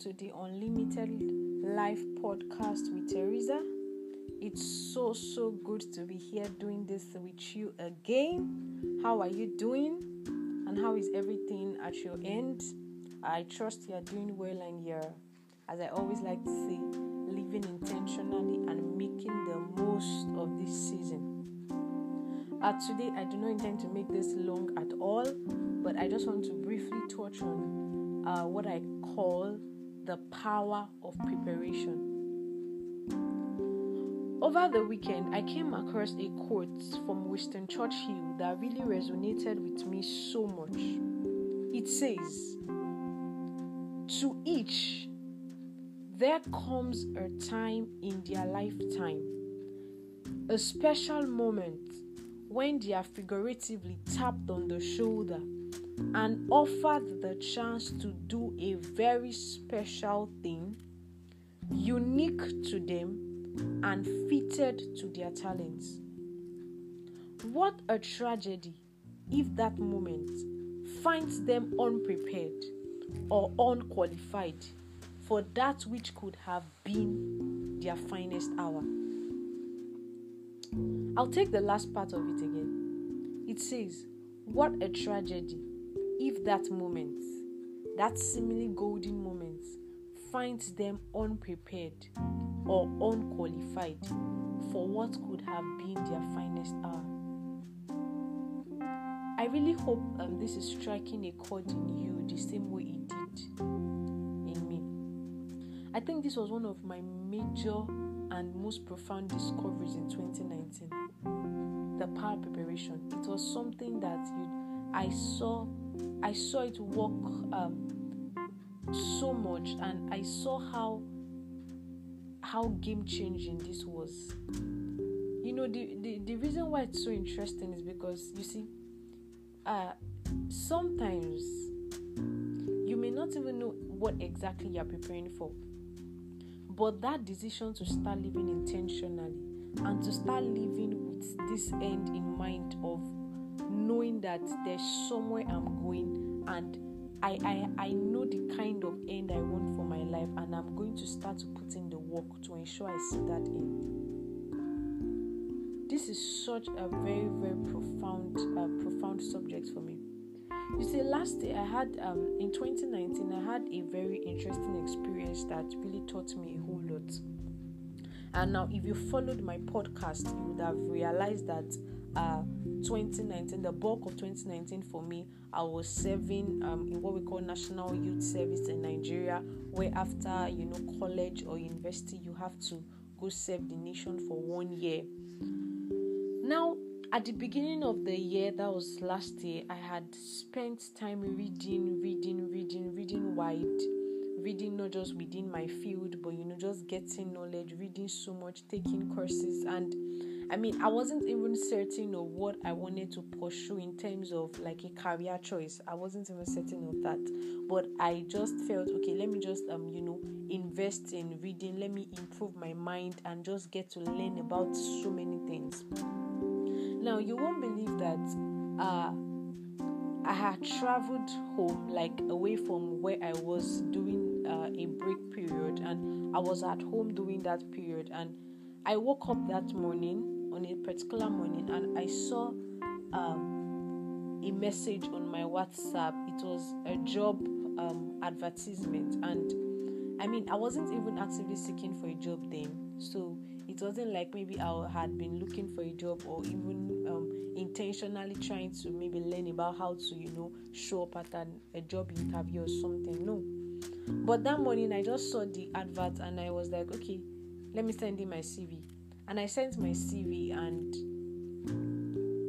to the Unlimited Life podcast with Teresa. It's so, so good to be here doing this with you again. How are you doing? And how is everything at your end? I trust you are doing well and you're, as I always like to say, living intentionally and making the most of this season. Uh, today, I do not intend to make this long at all, but I just want to briefly touch on uh, what I call the power of preparation. Over the weekend, I came across a quote from Winston Churchill that really resonated with me so much. It says, To each, there comes a time in their lifetime, a special moment when they are figuratively tapped on the shoulder and offered the chance to do a very special thing, unique to them and fitted to their talents. What a tragedy if that moment finds them unprepared or unqualified for that which could have been their finest hour. I'll take the last part of it again. It says, What a tragedy if that moment, that seemingly golden moment, finds them unprepared or unqualified for what could have been their finest hour. I really hope um, this is striking a chord in you the same way it did in me. I think this was one of my major and most profound discoveries in 2019. The power preparation. It was something that you, I saw, I saw it work um, so much, and I saw how how game changing this was. You know, the, the the reason why it's so interesting is because you see, uh, sometimes you may not even know what exactly you're preparing for but that decision to start living intentionally and to start living with this end in mind of knowing that there's somewhere I'm going and I, I, I know the kind of end I want for my life and I'm going to start to put in the work to ensure I see that end. This is such a very, very profound, uh, profound subject for me. You see, last year I had um, in 2019 I had a very interesting experience that really taught me a. And now, if you followed my podcast, you would have realized that uh, 2019, the bulk of 2019 for me, I was serving um, in what we call National Youth Service in Nigeria, where after you know college or university, you have to go serve the nation for one year. Now, at the beginning of the year, that was last year, I had spent time reading, reading, reading, reading wide, reading not just within my field, but you know, just getting knowledge, reading so much, taking courses. And I mean, I wasn't even certain of what I wanted to pursue in terms of like a career choice. I wasn't even certain of that, but I just felt okay, let me just, um, you know, invest in reading, let me improve my mind and just get to learn about so many things. Now, you won't believe that uh, I had traveled home, like away from where I was doing uh, a break period, and I was at home during that period. And I woke up that morning, on a particular morning, and I saw um, a message on my WhatsApp. It was a job um, advertisement, and I mean, I wasn't even actively seeking for a job then, so it wasn't like maybe I had been looking for a job or even um, intentionally trying to maybe learn about how to, you know, show up at an, a job interview or something. No. But that morning I just saw the advert and I was like, okay, let me send in my CV. And I sent my CV and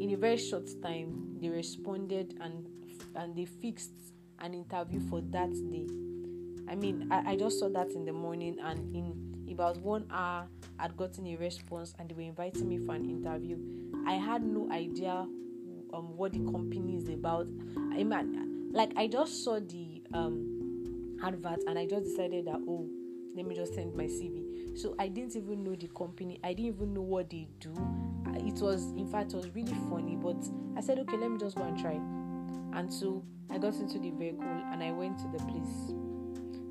in a very short time they responded and and they fixed an interview for that day. I mean, I, I just saw that in the morning and in about one hour I'd gotten a response and they were inviting me for an interview. I had no idea um, what the company is about. I mean, like I just saw the um, advert and I just decided that oh, let me just send my CV. So I didn't even know the company. I didn't even know what they do. It was in fact it was really funny, but I said okay, let me just go and try. And so I got into the vehicle and I went to the place.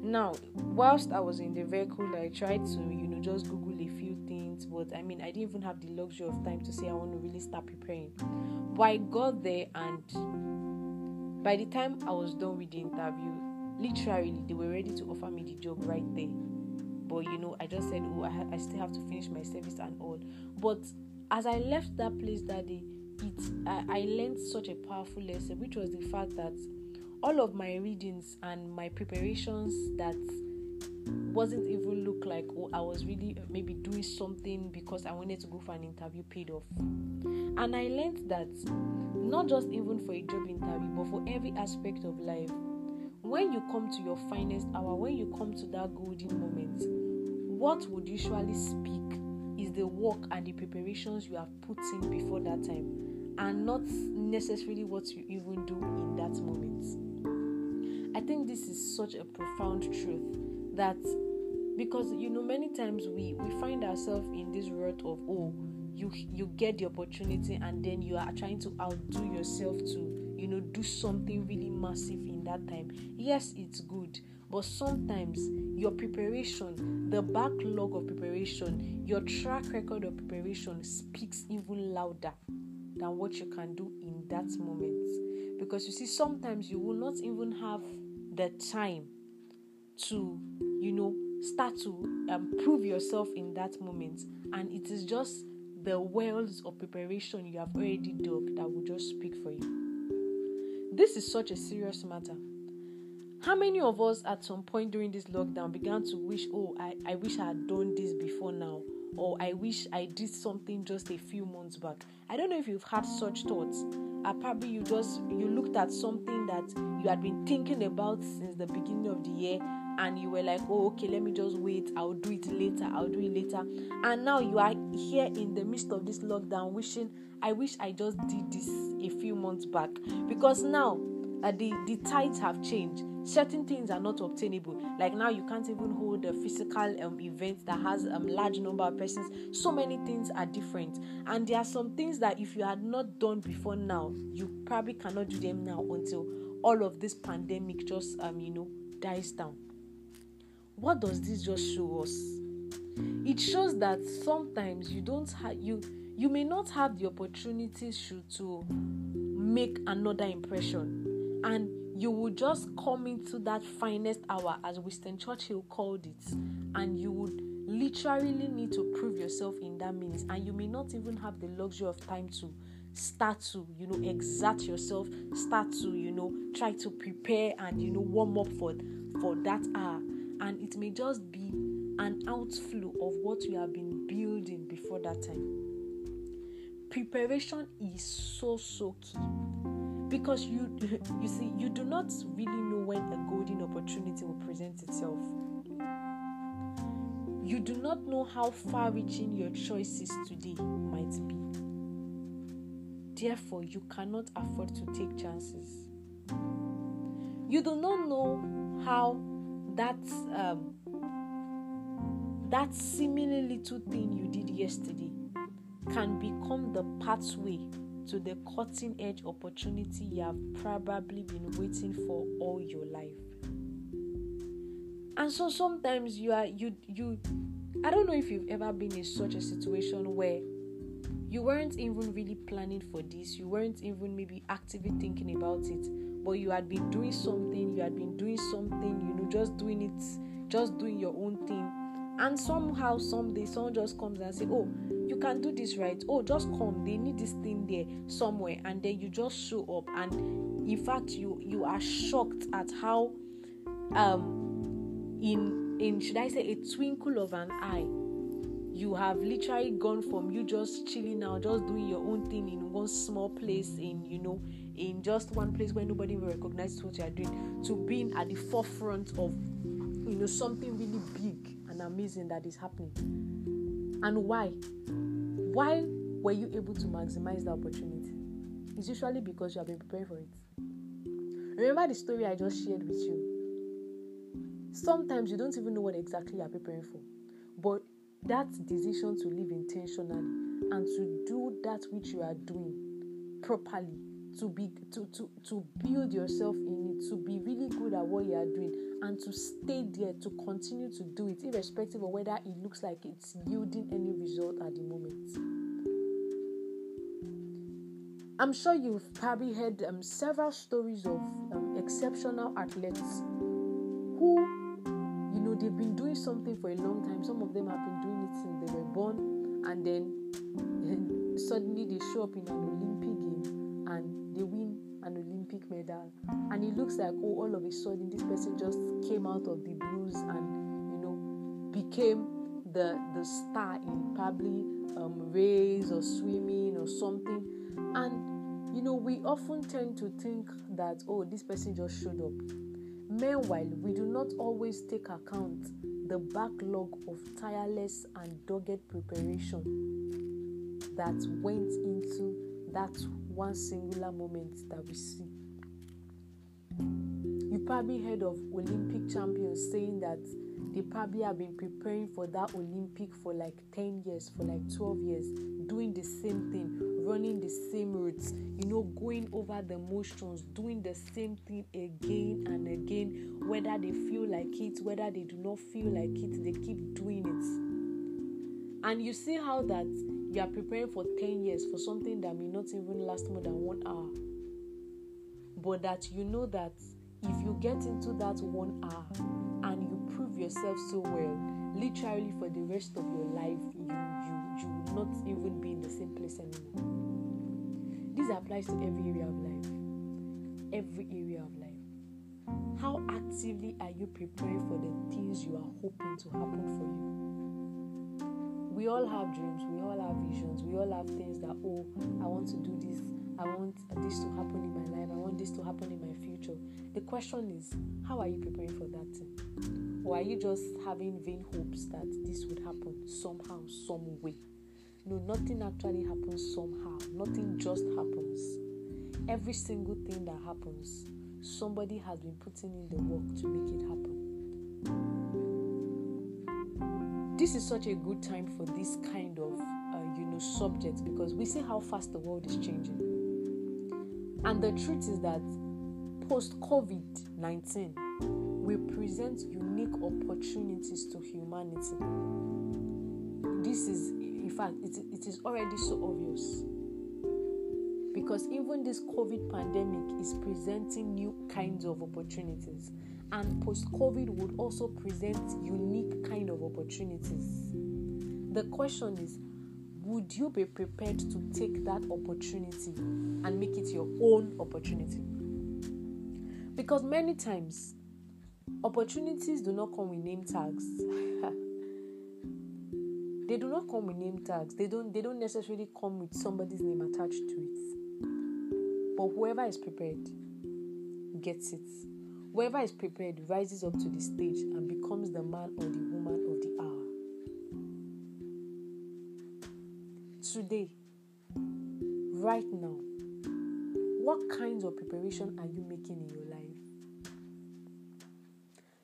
now whilst i was in the vehicle i tried to you know just google a few things but i mean i didn't even have the luxury of time to say i want to really start preparing but i got there and by the time i was done with the interview literally they were ready to offer me the job right there but you know i just said oh i, ha- I still have to finish my service and all but as i left that place that day it I, I learned such a powerful lesson which was the fact that all of my readings and my preparations that wasn't even look like oh I was really maybe doing something because I wanted to go for an interview paid off. And I learned that not just even for a job interview, but for every aspect of life, when you come to your finest hour, when you come to that golden moment, what would usually speak is the work and the preparations you have put in before that time, and not necessarily what you even do in that moment. I think this is such a profound truth that because you know many times we we find ourselves in this rut of oh you you get the opportunity and then you are trying to outdo yourself to you know do something really massive in that time yes it's good but sometimes your preparation the backlog of preparation your track record of preparation speaks even louder than what you can do in that moment because you see sometimes you will not even have the time to, you know, start to um, prove yourself in that moment. And it is just the wells of preparation you have already dug that will just speak for you. This is such a serious matter. How many of us at some point during this lockdown began to wish, oh, I, I wish I had done this before now, or I wish I did something just a few months back? I don't know if you've had such thoughts uh, probably you just you looked at something that you had been thinking about since the beginning of the year and you were like oh okay let me just wait. I'll do it later. I'll do it later. And now you are here in the midst of this lockdown wishing i wish i just did this a few months back. Because now uh, the the tides have changed. Certain things are not obtainable. Like now you can't even hold a physical um, event that has a um, large number of persons. So many things are different. And there are some things that if you had not done before now you probably cannot do them now until all of this pandemic just um you know dies down what does this just show us? It shows that sometimes you don't have you you may not have the opportunity to, make another impression. And you will just come into that finest hour, as Winston Churchill called it, and you would literally need to prove yourself in that means, and you may not even have the luxury of time to start to you know exert yourself start to you know try to prepare and you know warm up for for that hour and it may just be an outflow of what you have been building before that time. Preparation is so so key. Because you you see you do not really know when a golden opportunity will present itself. You do not know how far reaching your choices today might be. Therefore you cannot afford to take chances. You do not know how that um, that seemingly little thing you did yesterday can become the pathway to the cutting edge opportunity you have probably been waiting for all your life. And so sometimes you are you you I don't know if you've ever been in such a situation where you weren't even really planning for this, you weren't even maybe actively thinking about it, but you had been doing something, you had been doing something, you know, just doing it, just doing your own thing. And somehow, someday, someone just comes and say, Oh, you can do this right? Oh just come. They need this thing there somewhere. And then you just show up. And in fact you you are shocked at how um in in should i say a twinkle of an eye you have literally gone from you just chilling out just doing your own thing in one small place in you know in just one place where nobody will recognize what you are doing to being at the forefront of you know something really big and amazing that is happening and why? Why were you able to maximize the opportunity? It's usually because you have been preparing for it. Remember the story I just shared with you? Sometimes you don't even know what exactly you are preparing for, but that decision to live intentionally and to do that which you are doing properly to be to, to to build yourself in it to be really good at what you are doing and to stay there to continue to do it, irrespective of whether it looks like it's yielding any result at the moment. I'm sure you've probably heard um, several stories of um, exceptional athletes who, you know, they've been doing something for a long time. Some of them have been doing it since they were born, and then suddenly they show up in an Olympic game and they win an Olympic medal. And it looks like, oh, all of a sudden this person just came out of the blues and, you know, became the the star in probably um, race or swimming or something. And, you know, we often tend to think that, oh, this person just showed up. Meanwhile, we do not always take account the backlog of tireless and dogged preparation that went into that one singular moment that we see. You probably heard of Olympic champions saying that they probably have been preparing for that Olympic for like 10 years, for like 12 years, doing the same thing, running the same routes, you know, going over the motions, doing the same thing again and again, whether they feel like it, whether they do not feel like it, they keep doing it. And you see how that you are preparing for 10 years for something that may not even last more than one hour. But that you know that if you get into that one hour and you prove yourself so well, literally for the rest of your life, you you you will not even be in the same place anymore. This applies to every area of life. Every area of life. How actively are you preparing for the things you are hoping to happen for you? We all have dreams, we all have visions, we all have things that, oh, I want to do this, I want this to happen in my life, I want this to happen in my future. The question is, how are you preparing for that thing? Or are you just having vain hopes that this would happen somehow, some way? No, nothing actually happens somehow, nothing just happens. Every single thing that happens, somebody has been putting in the work to make it happen this is such a good time for this kind of uh, you know subject because we see how fast the world is changing. And the truth is that post covid-19 will present unique opportunities to humanity. This is in fact it, it is already so obvious. Because even this covid pandemic is presenting new kinds of opportunities and post COVID would also present unique kind of opportunities. The question is, would you be prepared to take that opportunity and make it your own opportunity? Because many times, opportunities do not come with name tags. they do not come with name tags. They don't they don't necessarily come with somebody's name attached to it. But whoever is prepared gets it. Whoever is prepared rises up to the stage and becomes the man or the woman of the hour. Today, right now, what kinds of preparation are you making in your life?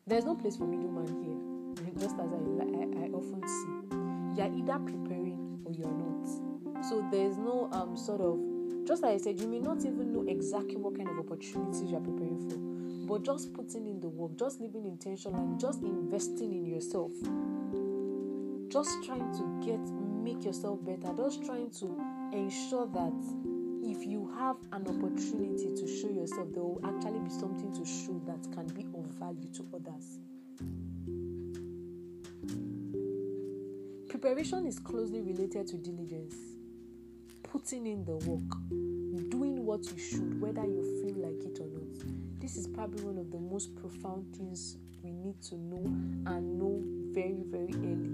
There's no place for middleman here, just as I, I, I often see. You're either preparing or you're not. So there's no um sort of just like I said, you may not even know exactly what kind of opportunities you're preparing for but just putting in the work, just living intentional and just investing in yourself. Just trying to get make yourself better, just trying to ensure that if you have an opportunity to show yourself, there will actually be something to show that can be of value to others. Preparation is closely related to diligence, putting in the work, doing what you should, whether you feel like it or not this is probably one of the most profound things we need to know and know very, very early.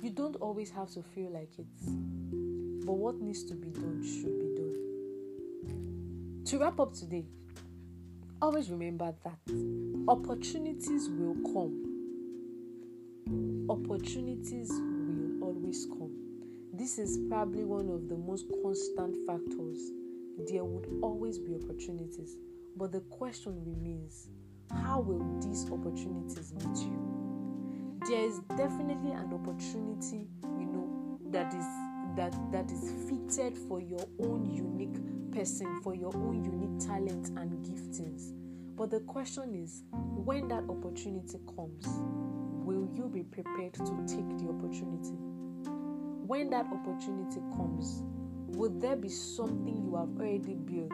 You don't always have to feel like it, but what needs to be done should be done. To wrap up today, always remember that opportunities will come. Opportunities will always come. This is probably one of the most constant factors there would always be opportunities. But the question remains how will these opportunities meet you? There is definitely an opportunity, you know, that is that that is fitted for your own unique person, for your own unique talent and giftings. But the question is, when that opportunity comes, will you be prepared to take the opportunity? When that opportunity comes, would there be something you have already built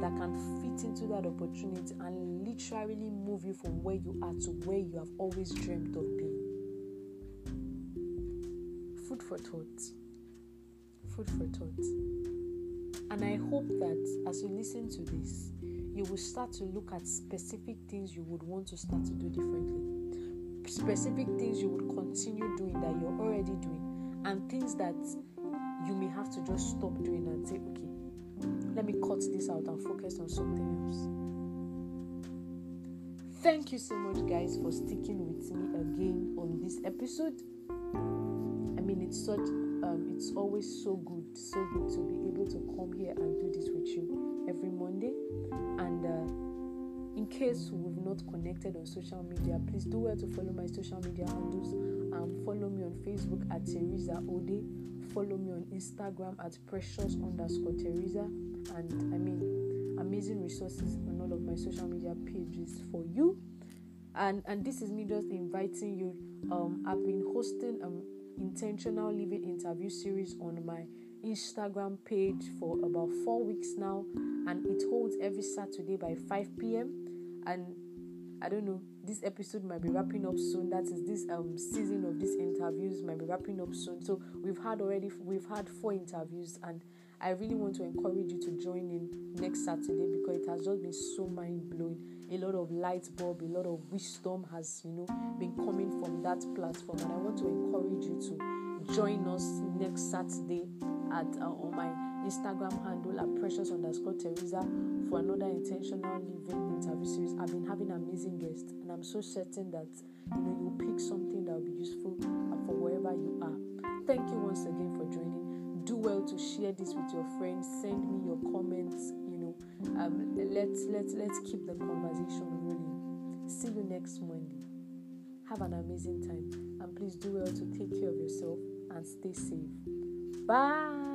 that can fit into that opportunity and literally move you from where you are to where you have always dreamed of being? Food for thought. Food for thought. And I hope that as you listen to this, you will start to look at specific things you would want to start to do differently. Specific things you would continue doing that you're already doing, and things that you may have to just stop doing and say, okay, let me cut this out and focus on something else. Thank you so much, guys, for sticking with me again on this episode. I mean, it's such, um, it's always so good, so good to be able to come here and do this with you every Monday. And uh, in case we've not connected on social media, please do well to follow my social media handles. Um, follow me on Facebook at Teresa Ode follow me on Instagram at precious underscore Teresa. And I mean, amazing resources on all of my social media pages for you. And and this is me just inviting you. Um, I've been hosting an intentional living interview series on my Instagram page for about four weeks now, and it holds every Saturday by 5 p.m. And I don't know, this episode might be wrapping up soon. That is this um season of these interviews might be wrapping up soon. So we've had already we've had four interviews and I really want to encourage you to join in next Saturday because it has just been so mind blowing. A lot of light bulb, a lot of wisdom has you know been coming from that platform, and I want to encourage you to join us next Saturday at uh, on my Instagram handle at precious underscore Teresa for another intentional living interview series. I've been having amazing guests, and I'm so certain that you know you'll pick something that will be useful for wherever you are. Thank you once again for joining. Do well to share this with your friends. Send me your comments. You know, um, let's let's let's keep the conversation rolling. See you next Monday. Have an amazing time, and please do well to take care of yourself and stay safe. Bye.